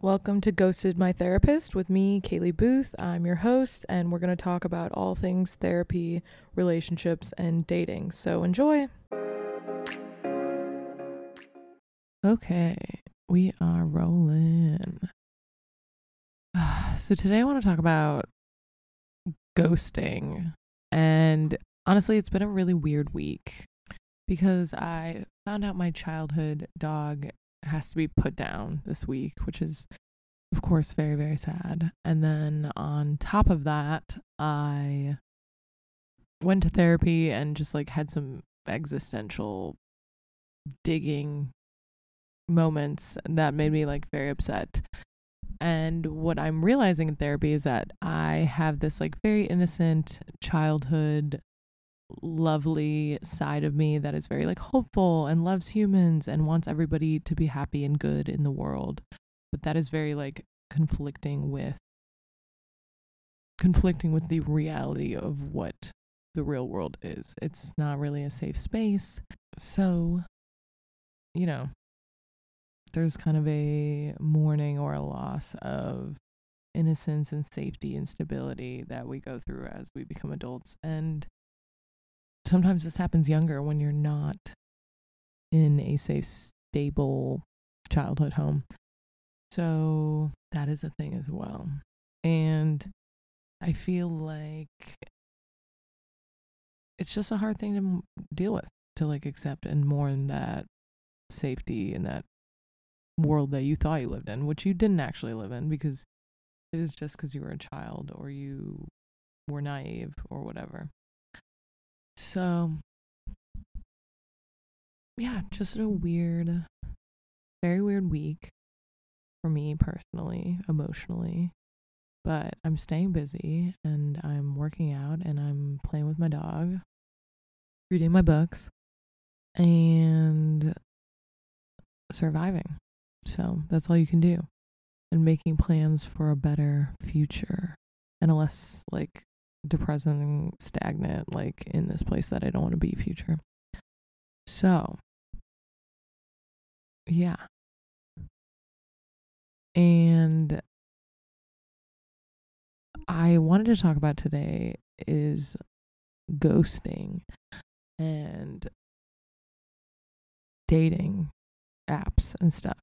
Welcome to Ghosted My Therapist with me, Kaylee Booth. I'm your host, and we're going to talk about all things therapy, relationships, and dating. So enjoy. Okay, we are rolling. So today I want to talk about ghosting. And honestly, it's been a really weird week because I found out my childhood dog has to be put down this week, which is, of course, very, very sad. And then on top of that, I went to therapy and just like had some existential digging moments that made me like very upset. And what I'm realizing in therapy is that I have this like very innocent childhood lovely side of me that is very like hopeful and loves humans and wants everybody to be happy and good in the world. But that is very like conflicting with conflicting with the reality of what the real world is. It's not really a safe space. So, you know, there's kind of a mourning or a loss of innocence and safety and stability that we go through as we become adults. And sometimes this happens younger when you're not in a safe, stable childhood home. So that is a thing as well. And I feel like it's just a hard thing to deal with, to like accept and mourn that safety and that world that you thought you lived in, which you didn't actually live in because it was just because you were a child or you were naive or whatever. So, yeah, just a weird, very weird week for me personally, emotionally. But I'm staying busy and I'm working out and I'm playing with my dog, reading my books, and surviving. So that's all you can do. And making plans for a better future and a less like depressing, stagnant, like in this place that I don't want to be future. So, yeah. And I wanted to talk about today is ghosting and dating apps and stuff.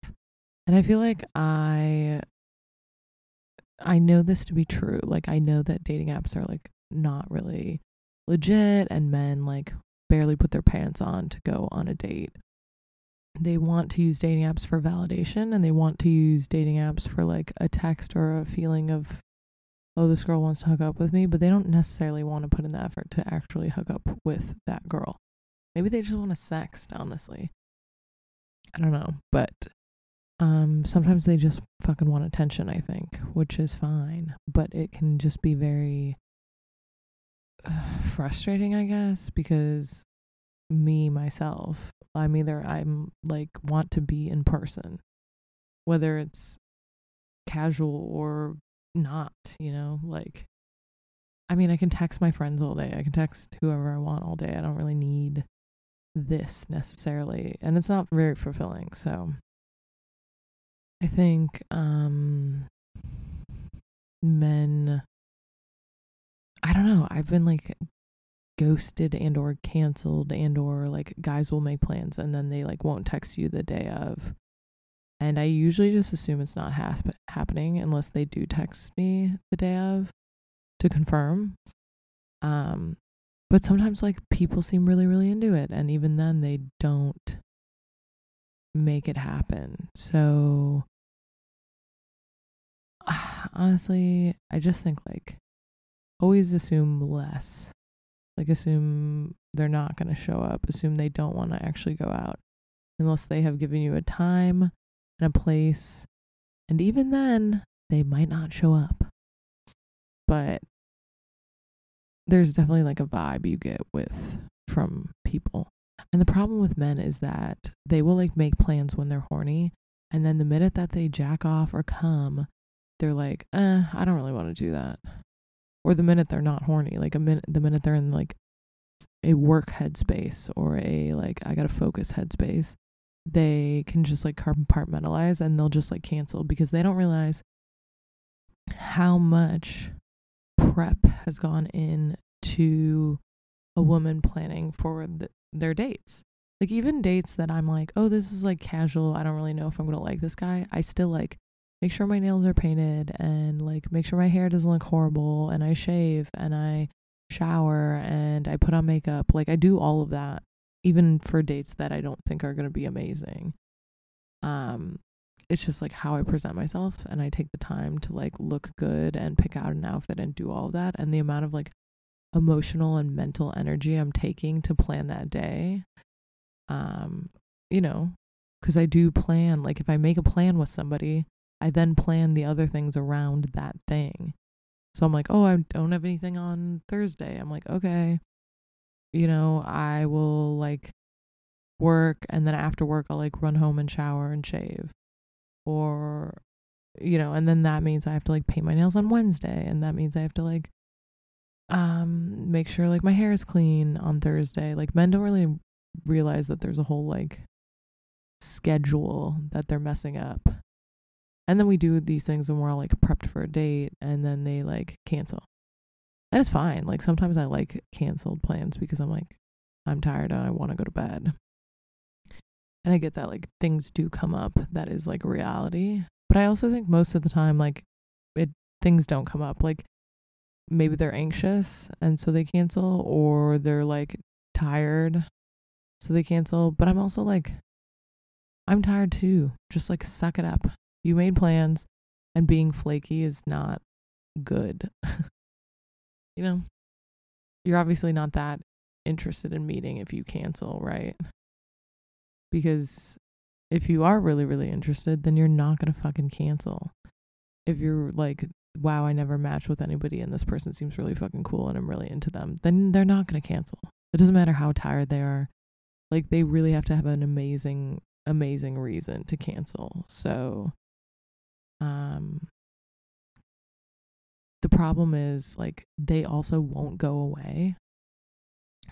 And I feel like I I know this to be true. Like I know that dating apps are like not really legit and men like barely put their pants on to go on a date. They want to use dating apps for validation and they want to use dating apps for like a text or a feeling of oh this girl wants to hook up with me, but they don't necessarily want to put in the effort to actually hook up with that girl. Maybe they just want to sext, honestly. I don't know, but um sometimes they just fucking want attention, I think, which is fine, but it can just be very uh, frustrating, I guess, because me myself, I'm either I'm like want to be in person, whether it's casual or not, you know, like I mean, I can text my friends all day. I can text whoever I want all day. I don't really need this necessarily, and it's not very fulfilling. So I think um men I don't know, I've been like ghosted and or canceled and or like guys will make plans and then they like won't text you the day of. And I usually just assume it's not happening unless they do text me the day of to confirm. Um but sometimes like people seem really really into it and even then they don't make it happen. So honestly, I just think like always assume less. Like assume they're not going to show up, assume they don't want to actually go out unless they have given you a time and a place. And even then, they might not show up. But there's definitely like a vibe you get with from people. And the problem with men is that they will like make plans when they're horny. And then the minute that they jack off or come, they're like, eh, I don't really want to do that. Or the minute they're not horny, like a minute, the minute they're in like a work headspace or a like, I got to focus headspace, they can just like compartmentalize and they'll just like cancel because they don't realize how much prep has gone in to a woman planning for the, their dates. Like even dates that I'm like, oh, this is like casual. I don't really know if I'm gonna like this guy. I still like make sure my nails are painted and like make sure my hair doesn't look horrible and I shave and I shower and I put on makeup. Like I do all of that even for dates that I don't think are going to be amazing. Um it's just like how I present myself and I take the time to like look good and pick out an outfit and do all of that and the amount of like emotional and mental energy I'm taking to plan that day. Um, you know, because I do plan, like if I make a plan with somebody, I then plan the other things around that thing. So I'm like, oh, I don't have anything on Thursday. I'm like, okay, you know, I will like work and then after work I'll like run home and shower and shave. Or you know, and then that means I have to like paint my nails on Wednesday and that means I have to like um make sure like my hair is clean on Thursday. Like men don't really realize that there's a whole like schedule that they're messing up. And then we do these things and we're all like prepped for a date and then they like cancel. And it's fine. Like sometimes I like canceled plans because I'm like, I'm tired and I want to go to bed. And I get that like things do come up that is like reality. But I also think most of the time, like it things don't come up. Like maybe they're anxious and so they cancel, or they're like tired so they cancel. But I'm also like, I'm tired too. Just like suck it up. You made plans, and being flaky is not good. you know, you're obviously not that interested in meeting if you cancel, right? Because if you are really, really interested, then you're not going to fucking cancel. If you're like, wow, I never matched with anybody and this person seems really fucking cool and I'm really into them, then they're not going to cancel. It doesn't matter how tired they are. Like, they really have to have an amazing, amazing reason to cancel. So, um, the problem is like they also won't go away.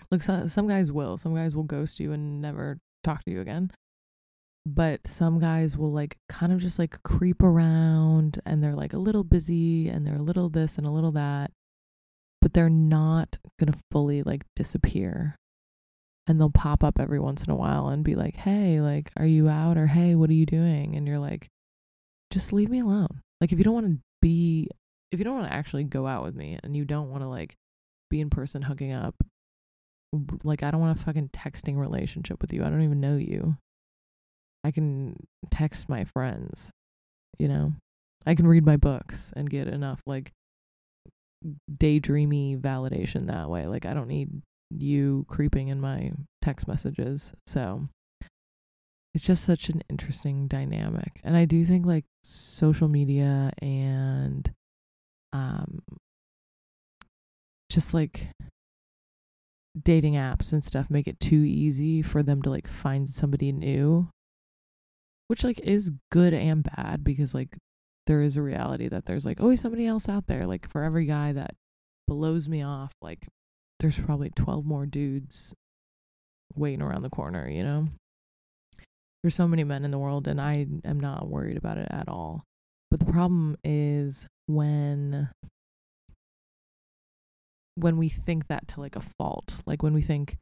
Like so, some guys will. Some guys will ghost you and never talk to you again. But some guys will like kind of just like creep around and they're like a little busy and they're a little this and a little that. But they're not going to fully like disappear. And they'll pop up every once in a while and be like, "Hey, like are you out?" or "Hey, what are you doing?" And you're like, "Just leave me alone." Like if you don't want to be if you don't want to actually go out with me and you don't want to like be in person hooking up like I don't want a fucking texting relationship with you. I don't even know you. I can text my friends, you know. I can read my books and get enough like daydreamy validation that way. Like I don't need you creeping in my text messages. So it's just such an interesting dynamic. And I do think like social media and um just like dating apps and stuff make it too easy for them to like find somebody new which like is good and bad because like there is a reality that there's like always somebody else out there. Like for every guy that blows me off like there's probably 12 more dudes waiting around the corner you know? There's so many men in the world and i am not worried about it at all. But the problem is when when we think that to like a fault like when we think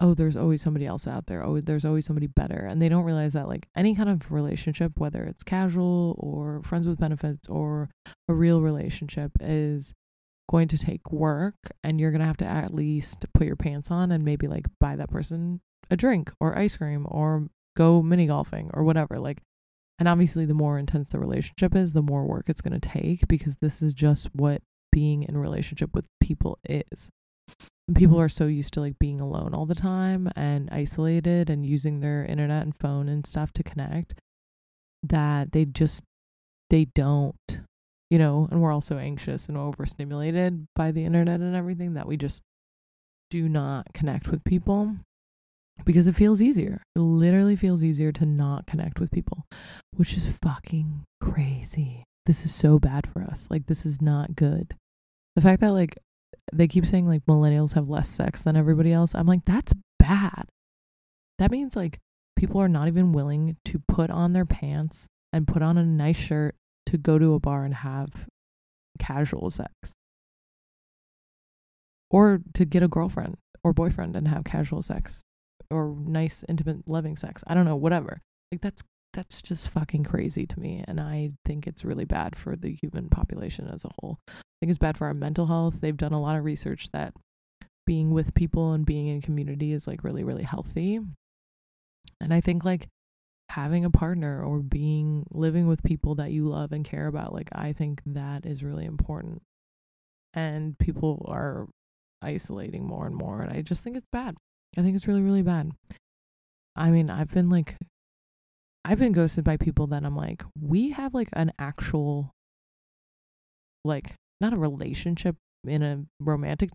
oh there's always somebody else out there oh there's always somebody better and they don't realize that like any kind of relationship whether it's casual or friends with benefits or a real relationship is going to take work and you're going to have to at least put your pants on and maybe like buy that person a drink or ice cream or go mini golfing or whatever like and obviously, the more intense the relationship is, the more work it's going to take because this is just what being in relationship with people is. And people mm-hmm. are so used to like being alone all the time and isolated and using their internet and phone and stuff to connect that they just they don't you know and we're also anxious and overstimulated by the internet and everything that we just do not connect with people because it feels easier. It literally feels easier to not connect with people, which is fucking crazy. This is so bad for us. Like, this is not good. The fact that, like, they keep saying, like, millennials have less sex than everybody else, I'm like, that's bad. That means, like, people are not even willing to put on their pants and put on a nice shirt to go to a bar and have casual sex. Or to get a girlfriend or boyfriend and have casual sex or nice intimate loving sex. I don't know whatever. Like that's that's just fucking crazy to me and i think it's really bad for the human population as a whole. I think it's bad for our mental health. They've done a lot of research that being with people and being in community is like really really healthy. And i think like having a partner or being living with people that you love and care about like i think that is really important. And people are isolating more and more and i just think it's bad. I think it's really really bad. I mean i've been like i've been ghosted by people that i'm like we have like an actual like not a relationship in a romantic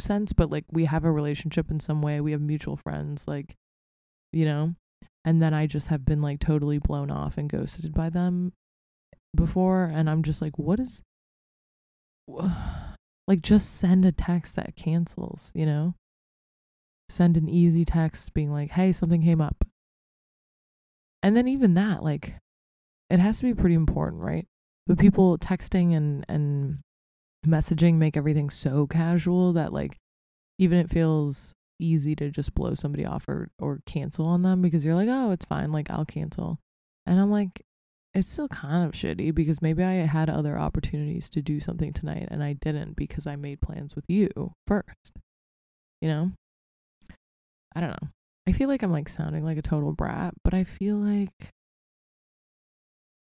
sense but like we have a relationship in some way. We have mutual friends like you know? And then i just have been like totally blown off and ghosted by them before and i'm just like what is like just send a text that cancels you know? Send an easy text being like hey something came up and then even that like it has to be pretty important right but people texting and and messaging make everything so casual that like even it feels easy to just blow somebody off or or cancel on them because you're like oh it's fine like I'll cancel and I'm like it's still kind of shitty because maybe I had other opportunities to do something tonight and I didn't because I made plans with you first. You know? I don't know. I feel like I'm like sounding like a total brat, but I feel like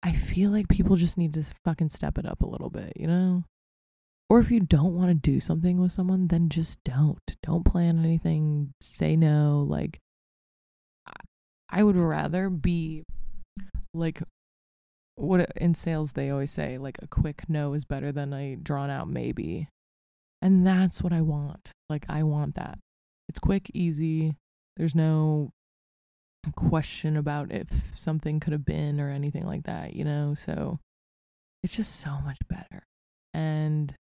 I feel like people just need to fucking step it up a little bit, you know? Or if you don't want to do something with someone, then just don't. Don't plan anything. Say no. Like, I would rather be like what in sales they always say like a quick no is better than a drawn out maybe. And that's what I want. Like I want that. It's quick, easy. There's no question about if something could have been or anything like that, you know? So it's just so much better. And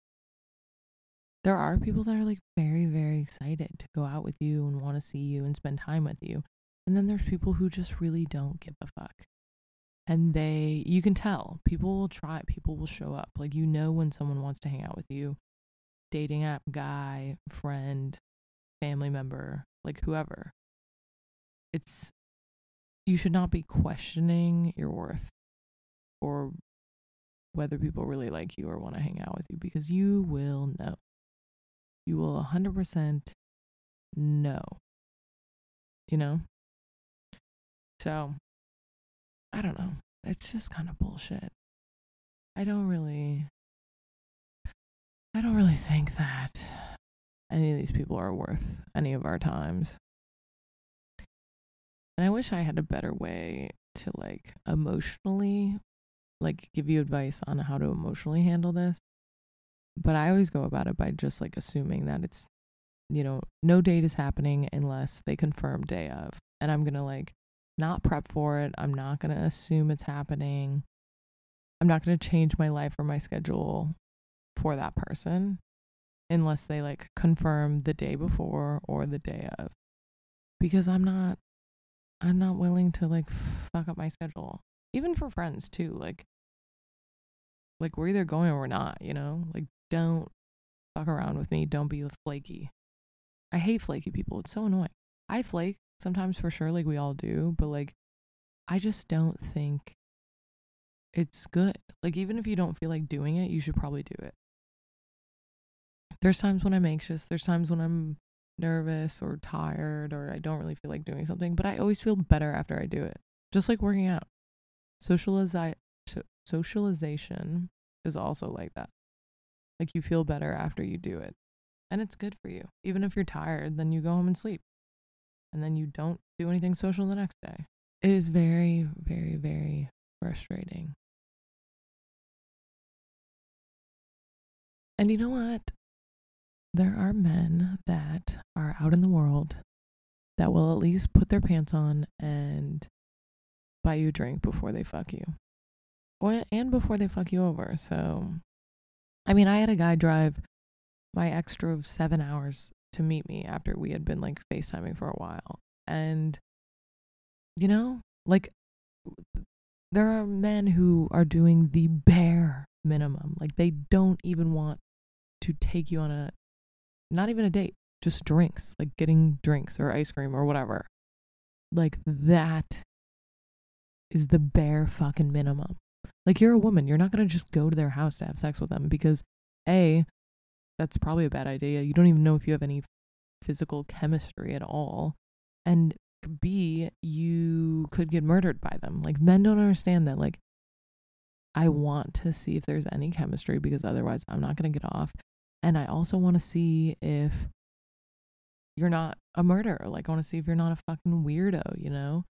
there are people that are like very, very excited to go out with you and want to see you and spend time with you. And then there's people who just really don't give a fuck and they you can tell people will try people will show up like you know when someone wants to hang out with you dating app guy friend family member like whoever it's you should not be questioning your worth or whether people really like you or want to hang out with you because you will know you will 100% know you know so I don't know. It's just kind of bullshit. I don't really I don't really think that any of these people are worth any of our times. And I wish I had a better way to like emotionally like give you advice on how to emotionally handle this. But I always go about it by just like assuming that it's you know, no date is happening unless they confirm day of. And I'm going to like not prep for it. I'm not going to assume it's happening. I'm not going to change my life or my schedule for that person unless they like confirm the day before or the day of. Because I'm not I'm not willing to like fuck up my schedule. Even for friends too. Like like we're either going or we're not, you know? Like don't fuck around with me. Don't be flaky. I hate flaky people. It's so annoying. I flake sometimes for sure, like we all do, but like I just don't think it's good. Like even if you don't feel like doing it, you should probably do it. There's times when I'm anxious, there's times when I'm nervous or tired or I don't really feel like doing something, but I always feel better after I do it. Just like working out. Socialize socialization is also like that. Like you feel better after you do it. And it's good for you. Even if you're tired, then you go home and sleep and then you don't do anything social the next day. It is very, very, very frustrating. And you know what? There are men that are out in the world that will at least put their pants on and buy you a drink before they fuck you. Or, and before they fuck you over. So, I mean, I had a guy drive my ex drove seven hours to meet me after we had been like FaceTiming for a while. And You know, like there are men who are doing the bare minimum. Like they don't even want to take you on a not even a date, just drinks, like getting drinks or ice cream or whatever. Like that is the bare fucking minimum. Like you're a woman, you're not going to just go to their house to have sex with them because A, that's probably a bad idea. You don't even know if you have any physical chemistry at all. And B, you could get murdered by them. Like men don't understand that like I want to see if there's any chemistry because otherwise I'm not going to get off. And I also want to see if you're not a murderer. Like I want to see if you're not a fucking weirdo, you know?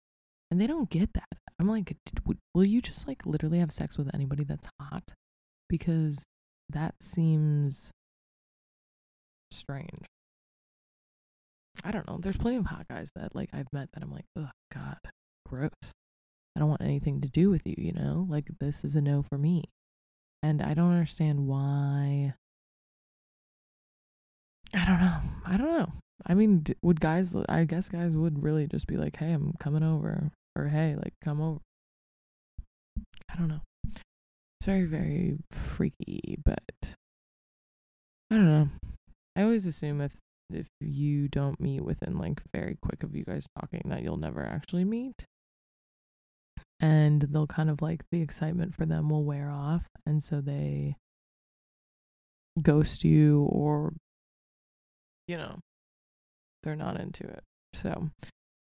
And they don't get that. I'm like, will you just like literally have sex with anybody that's hot? Because that seems strange. I don't know. There's plenty of hot guys that like I've met that I'm like, oh god, gross. I don't want anything to do with you, you know? Like this is a no for me. And I don't understand why I don't know. I don't know. I mean, would guys I guess guys would really just be like, "Hey, I'm coming over." Or, "Hey, like come over." I don't know. It's very very freaky, but I don't know. I always assume if if you don't meet within like very quick of you guys talking that you'll never actually meet and they'll kind of like the excitement for them will wear off and so they ghost you or you know they're not into it so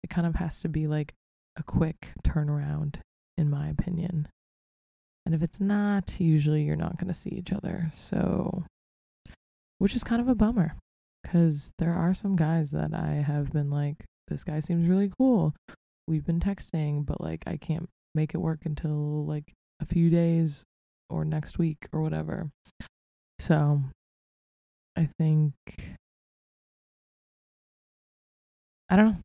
it kind of has to be like a quick turnaround in my opinion and if it's not usually you're not going to see each other so which is kind of a bummer because there are some guys that I have been like, this guy seems really cool. We've been texting, but like I can't make it work until like a few days or next week or whatever. So I think I don't know.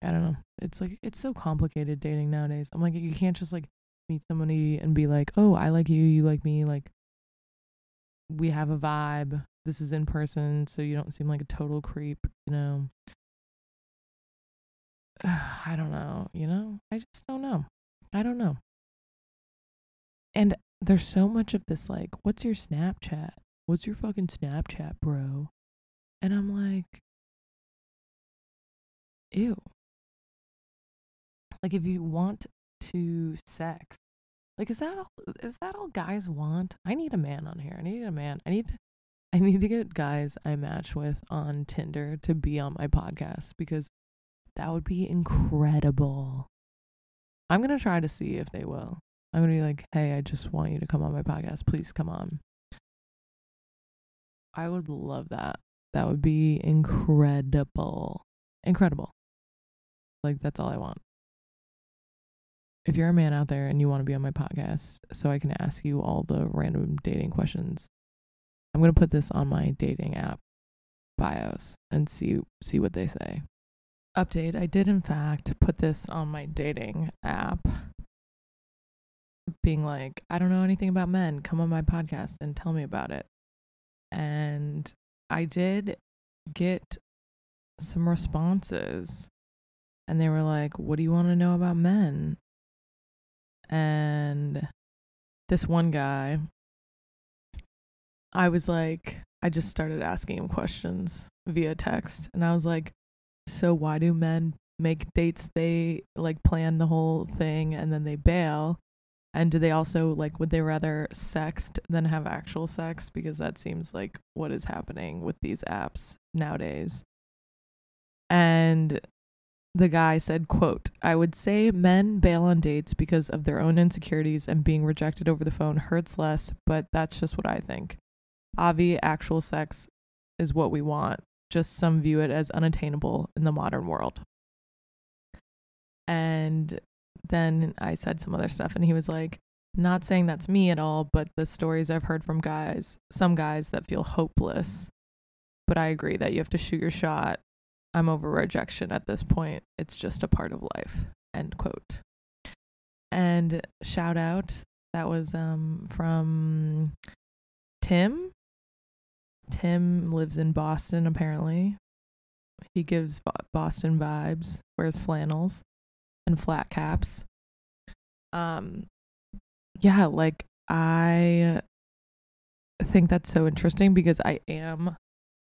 I don't know. It's like it's so complicated dating nowadays. I'm like you can't just like meet somebody and be like, "Oh, I like you, you like me." Like we have a vibe this is in person, so you don't seem like a total creep, you know. I don't know, you know? I just don't know. I don't know. And there's so much of this like, what's your Snapchat? What's your fucking Snapchat, bro? And I'm like, ew. Like if you want to sex, like is that all is that all guys want? I need a man on here. I need a man. I need to I need to get guys I match with on Tinder to be on my podcast because that would be incredible. I'm going to try to see if they will. I'm going to be like, hey, I just want you to come on my podcast. Please come on. I would love that. That would be incredible. Incredible. Like, that's all I want. If you're a man out there and you want to be on my podcast so I can ask you all the random dating questions I'm going to put this on my dating app bios and see see what they say. Update, I did in fact put this on my dating app being like, I don't know anything about men. Come on my podcast and tell me about it. And I did get some responses and they were like, "What do you want to know about men?" And this one guy I was like, I just started asking him questions via text. And I was like, so why do men make dates they like plan the whole thing and then they bail? And do they also like would they rather sext than have actual sex? Because that seems like what is happening with these apps nowadays. And the guy said, quote, I would say men bail on dates because of their own insecurities and being rejected over the phone hurts less, but that's just what I think. Avi, actual sex is what we want, just some view it as unattainable in the modern world. And then I said some other stuff, and he was like, not saying that's me at all, but the stories I've heard from guys, some guys that feel hopeless. But I agree that you have to shoot your shot. I'm over rejection at this point. It's just a part of life. End quote. And shout out that was um from Tim Tim lives in Boston, apparently. He gives Boston vibes, wears flannels. and flat caps. Um yeah, like I think that's so interesting because I am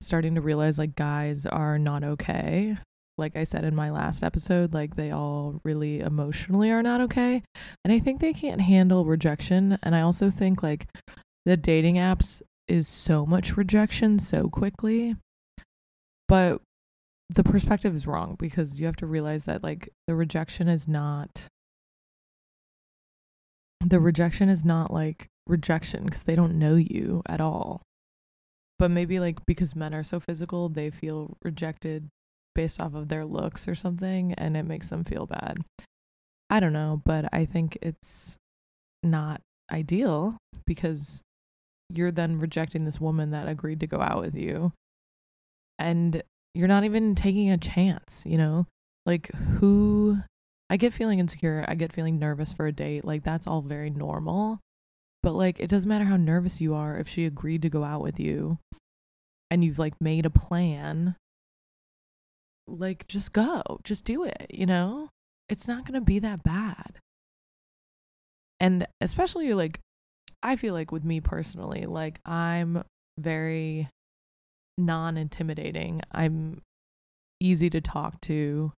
starting to realize like guys are not okay. Like I said in my last episode, like they all really emotionally are not okay. And I think they can't handle rejection. And I also think like the dating apps is so much rejection so quickly. But the perspective is wrong because you have to realize that like the rejection is not the rejection is not like rejection because they don't know you at all. But maybe like because men are so physical, they feel rejected based off of their looks or something and it makes them feel bad. I don't know, but I think it's not ideal because you're then rejecting this woman that agreed to go out with you. And you're not even taking a chance, you know? Like who I get feeling insecure, I get feeling nervous for a date. Like that's all very normal. But like it doesn't matter how nervous you are if she agreed to go out with you and you've like made a plan. Like just go. Just do it, you know? It's not going to be that bad. And especially like I feel like with me personally, like I'm very non intimidating. I'm easy to talk to.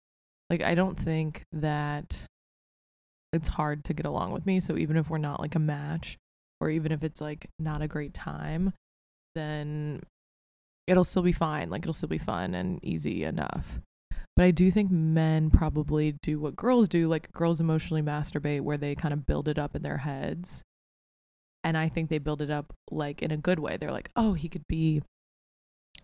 Like, I don't think that it's hard to get along with me. So, even if we're not like a match, or even if it's like not a great time, then it'll still be fine. Like, it'll still be fun and easy enough. But I do think men probably do what girls do. Like, girls emotionally masturbate where they kind of build it up in their heads. And I think they build it up like in a good way. They're like, oh, he could be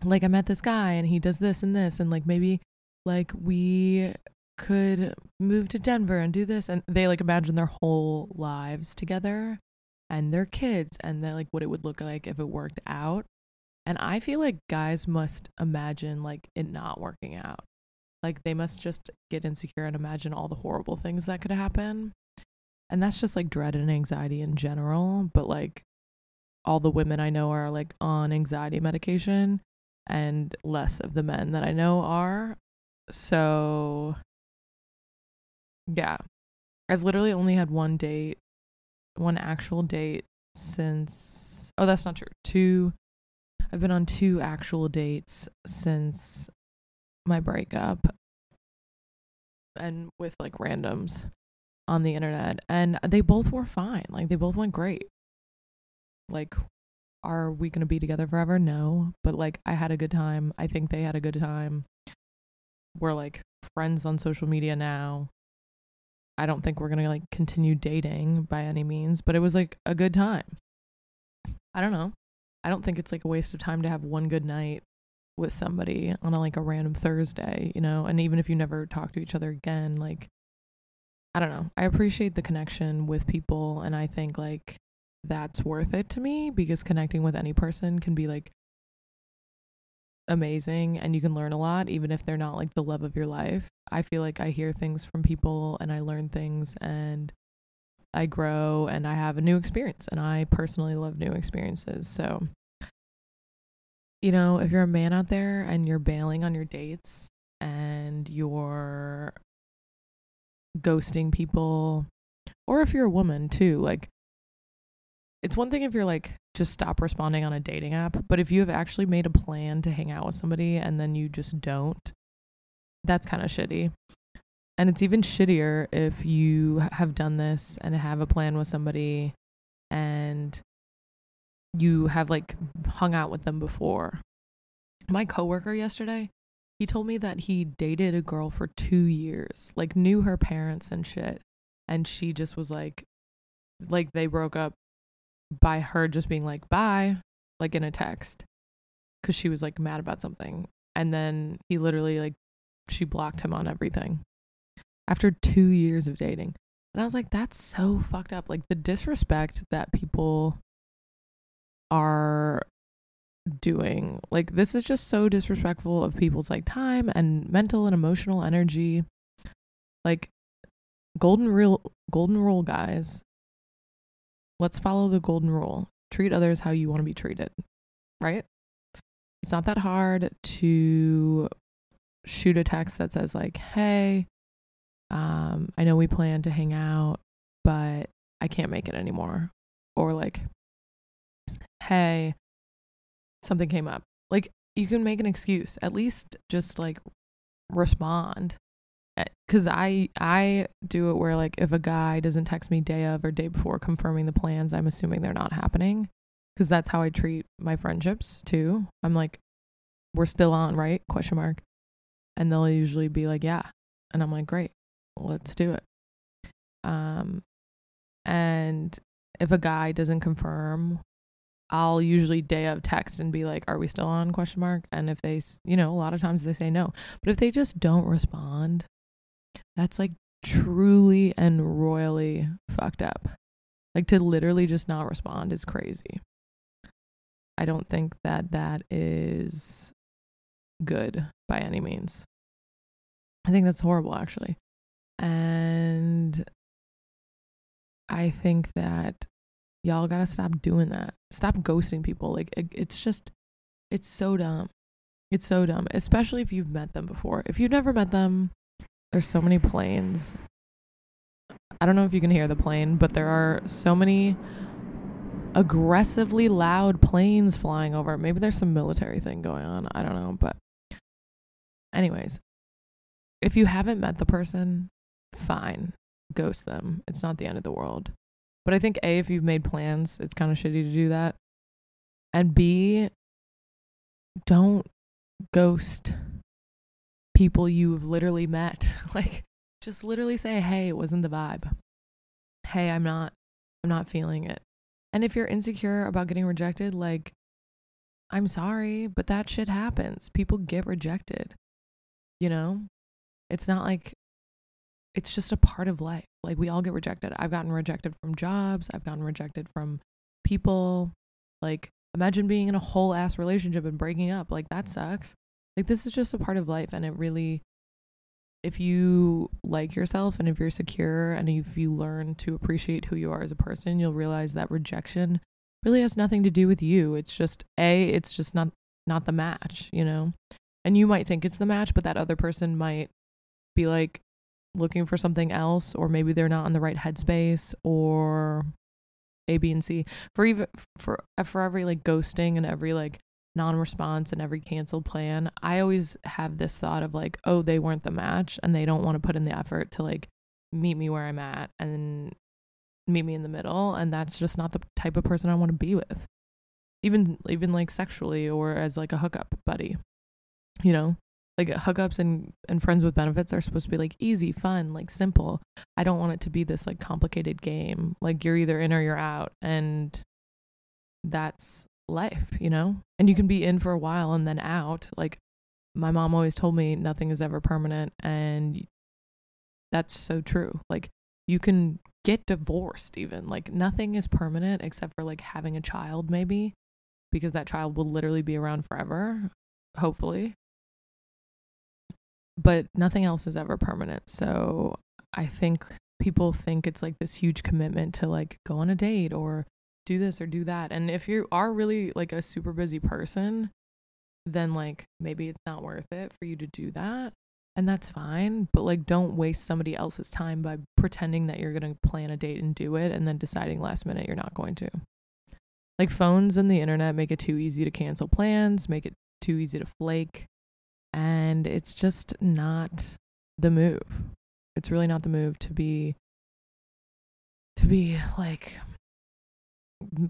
like I met this guy and he does this and this and like maybe like we could move to Denver and do this and they like imagine their whole lives together and their kids and then like what it would look like if it worked out. And I feel like guys must imagine like it not working out. Like they must just get insecure and imagine all the horrible things that could happen. And that's just like dread and anxiety in general, but like all the women I know are like on anxiety medication and less of the men that I know are. So, yeah, I've literally only had one date, one actual date since. Oh, that's not true. Two. I've been on two actual dates since my breakup and with like randoms on the internet and they both were fine like they both went great like are we going to be together forever? No. But like, I had a good time. I think they had a good time. We're like friends on social media now. I don't think we're to like continue dating by any means, but it was like a good time. I don't know. I don't think it's like a waste of time to have one good night with somebody on a, like a random Thursday, you know? And even if you never talk to each other again, like, I don't know. I appreciate the connection with people. And I think like that's worth it to me because connecting with any person can be like amazing and you can learn a lot even if they're not like the love of your life. I feel like I hear things from people and I learn things and I grow and I have a new experience and I personally love new experiences. So you know, if you're a man out there and you're bailing on your dates and you're ghosting people or if you're a woman too, like it's one thing if you're like just stop responding on a dating app, but if you have actually made a plan to hang out with somebody and then you just don't, that's kind of shitty. And it's even shittier if you have done this and have a plan with somebody and you have like hung out with them before. My coworker yesterday, he told me that he dated a girl for 2 years, like knew her parents and shit, and she just was like like they broke up by her just being like bye like in a text cuz she was like mad about something. And then he literally like she blocked him on everything after 2 years of dating. And I was like that's so fucked up. Like the disrespect that people are doing like this is just so disrespectful of people's like time and mental and emotional energy. Like golden rule golden rule guys let's follow the golden rule treat others how you want to be treated, right? It's not that hard to shoot a text that says, like, hey, Um, I know we plan to hang out, but I can't make it anymore. Or like, hey, something came up. Like, you can make an excuse. At least just like respond. Cause I I do it where like if a guy doesn't text me day of or day before confirming the plans, I'm assuming they're not happening. Cause that's how I treat my friendships too. I'm like, we're still on, right? Question mark. And they'll usually be like, yeah. And I'm like, great, let's do it. Um, and if a guy doesn't confirm, I'll usually day of text and be like, "Are we still on?" question mark. And if they, you know, a lot of times they say no. But if they just don't respond, that's like truly and royally fucked up. Like to literally just not respond is crazy. I don't think that that is good by any means. I think that's horrible actually. And I think that y'all gotta stop doing that. Stop ghosting people. Like it, it's just, it's so dumb. It's so dumb, especially if you've met them before. If you've never met them, there's so many planes. I don't know if you can hear the plane, but there are so many aggressively loud planes flying over. Maybe there's some military thing going on. I don't know, but anyways, if you haven't met the person, fine ghost them. It's not the end of the world. But I think A, if you've made plans, it's kind of shitty to do that. And B, don't ghost people you've literally met. like, just literally say, hey, it wasn't the vibe. Hey, I'm not, I'm not feeling it. And if you're insecure about getting rejected, like, I'm sorry, but that shit happens. People get rejected. You know? It's not like it's just a part of life. Like we all get rejected. I've gotten rejected from jobs, I've gotten rejected from people. Like imagine being in a whole ass relationship and breaking up. Like that sucks. Like this is just a part of life and it really if you like yourself and if you're secure and if you learn to appreciate who you are as a person, you'll realize that rejection really has nothing to do with you. It's just a it's just not not the match, you know? And you might think it's the match, but that other person might be like, looking for something else or maybe they're not in the right headspace or a b and c for even for for every like ghosting and every like non-response and every canceled plan i always have this thought of like oh they weren't the match and they don't want to put in the effort to like meet me where i'm at and meet me in the middle and that's just not the type of person i want to be with. Even even like sexually or as like a hookup buddy you know? Like hookups and and friends with benefits are supposed to be like easy fun like simple. I don't want it to be this like complicated game. Like you're either in or you're out and that's life you know? And you can be in for a while and then out. Like my mom always told me nothing is ever permanent and that's so true. Like you can get divorced even. Like nothing is permanent except for like having a child maybe because that child will literally be around forever hopefully. But nothing else is ever permanent. So I think people think it's like this huge commitment to like go on a date or do this or do that. And if you are really like a super busy person, then like maybe it's not worth it for you to do that. And that's fine. But like don't waste somebody else's time by pretending that you're going to plan a date and do it and then deciding last minute you're not going to. Like phones and the internet make it too easy to cancel plans, make it too easy to flake and it's just not the move. It's really not the move to be to be like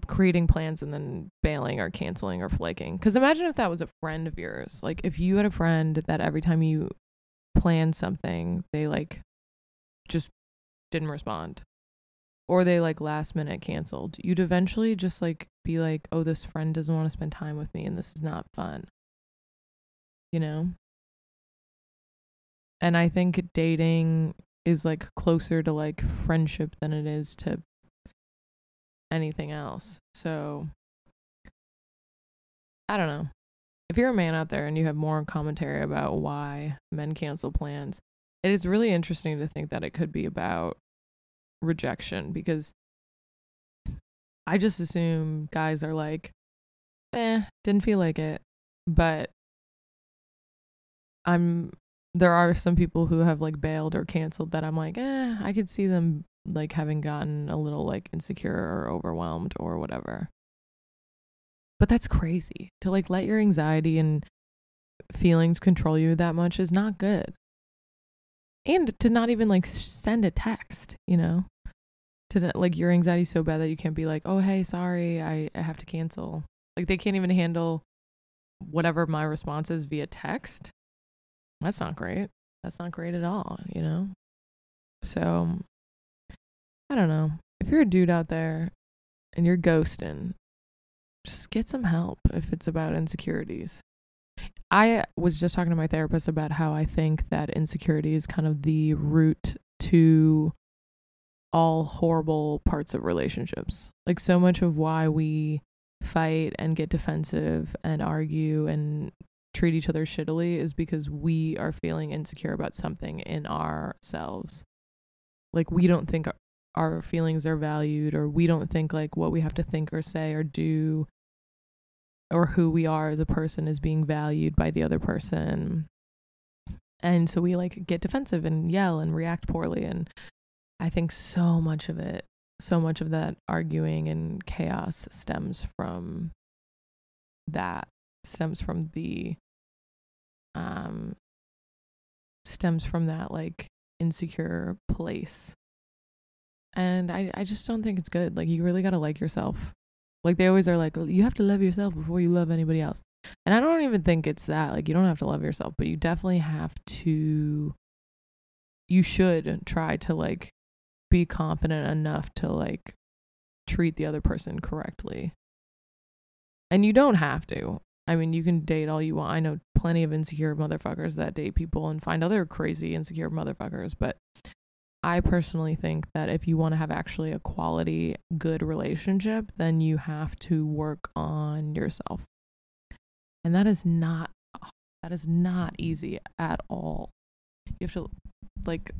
creating plans and then bailing or canceling or flaking. Cuz imagine if that was a friend of yours. Like if you had a friend that every time you plan something, they like just didn't respond or they like last minute canceled. You'd eventually just like be like, "Oh, this friend doesn't want to spend time with me and this is not fun." you know? And I think dating is like closer to like friendship than it is to anything else. So I don't know. If you're a man out there and you have more commentary about why men cancel plans, it is really interesting to think that it could be about rejection because I just assume guys are like, eh, didn't feel like it. But I'm there are some people who have like bailed or canceled that I'm like, eh, I could see them like having gotten a little like insecure or overwhelmed or whatever. But that's crazy. To like let your anxiety and feelings control you that much is not good. And to not even like send a text, you know? To like your anxiety so bad that you can't be like, "Oh, hey, sorry, I I have to cancel." Like they can't even handle whatever my response is via text. That's not great. That's not great at all, you know? So I don't know. If you're a dude out there and you're ghosting, just get some help if it's about insecurities. I was just talking to my therapist about how I think that insecurity is kind of the root to all horrible parts of relationships. Like so much of why we fight and get defensive and argue and treat each other shittily is because we are feeling insecure about something in ourselves. Like we don't think our feelings are valued or we don't think like what we have to think or say or do or who we are as a person is being valued by the other person. And so we like get defensive and yell and react poorly and I think so much of it, so much of that arguing and chaos stems from that stems from the um stems from that like insecure place and I, I just don't think it's good. Like, you really got to like yourself. Like, they always are like, you have to love yourself before you love anybody else. And I don't even think it's that. Like, you don't have to love yourself, but you definitely have to, you should try to, like, be confident enough to, like, treat the other person correctly. And you don't have to. I mean, you can date all you want. I know plenty of insecure motherfuckers that date people and find other crazy insecure motherfuckers, but I personally think that if you want to have actually a quality, good relationship, then you have to work on yourself. And that is not that is not easy at all. You have to like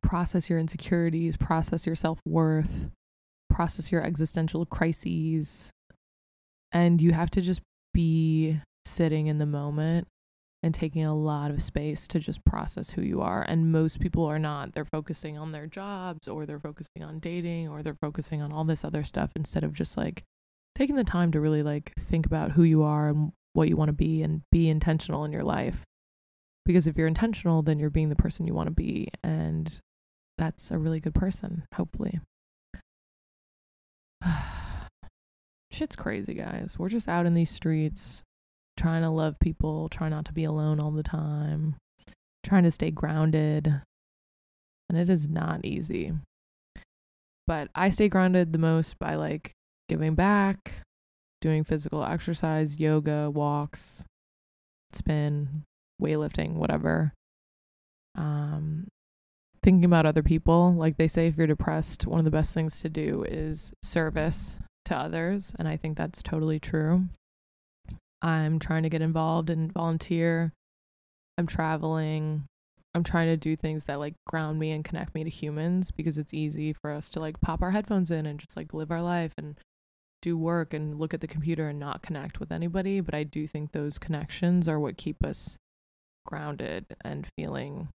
process your insecurities, process your self-worth, process your existential crises. And you have to just be sitting in the moment and taking a lot of space to just process who you are. And most people are not. They're focusing on their jobs or they're focusing on dating or they're focusing on all this other stuff instead of just like taking the time to really like think about who you are and what you want to be and be intentional in your life. Because if you're intentional, then you're being the person you want to be. And that's a really good person, hopefully. Shit's crazy, guys. We're just out in these streets trying to love people, trying not to be alone all the time, trying to stay grounded. And it is not easy. But I stay grounded the most by like giving back, doing physical exercise, yoga, walks, spin, weightlifting, whatever. Um thinking about other people, like they say if you're depressed, one of the best things to do is service to others, and I think that's totally true. I'm trying to get involved and volunteer. I'm traveling. I'm trying to do things that like ground me and connect me to humans because it's easy for us to like pop our headphones in and just like live our life and do work and look at the computer and not connect with anybody. But I do think those connections are what keep us grounded and feeling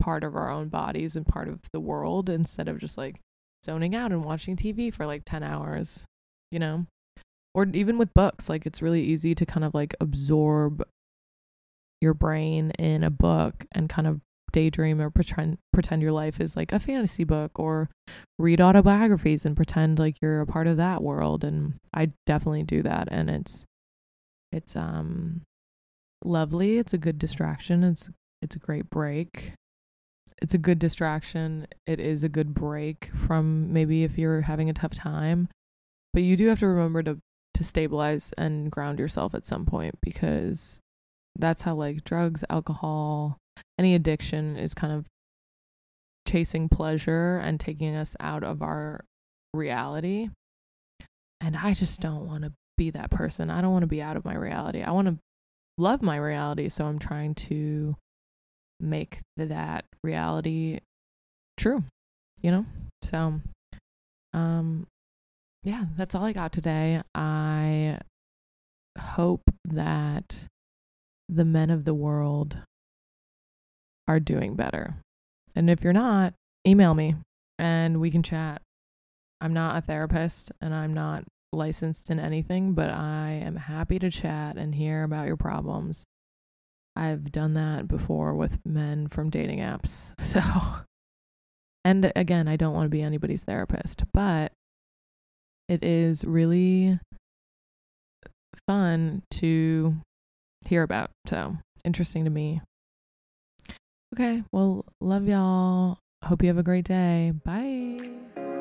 part of our own bodies and part of the world instead of just like zoning out and watching TV for like 10 hours, you know? Or even with books like it's really easy to kind of like absorb your brain in a book and kind of daydream or pretend pretend your life is like a fantasy book or read autobiographies and pretend like you're a part of that world and I definitely do that and it's it's um lovely it's a good distraction it's it's a great break. It's a good distraction it is a good break from maybe if you're having a tough time but you do have to remember to to stabilize and ground yourself at some point because that's how like drugs, alcohol, any addiction is kind of chasing pleasure and taking us out of our reality. And I just don't want to be that person. I don't want to be out of my reality. I want to love my reality, so I'm trying to make that reality true, you know? So um yeah, that's all I got today. I hope that the men of the world are doing better. And if you're not, email me and we can chat. I'm not a therapist and I'm not licensed in anything, but I am happy to chat and hear about your problems. I've done that before with men from dating apps. So, and again, I don't want to be anybody's therapist, but it is really fun to hear about. So, interesting to me. Okay, well, love y'all. Hope you have a great day. Bye.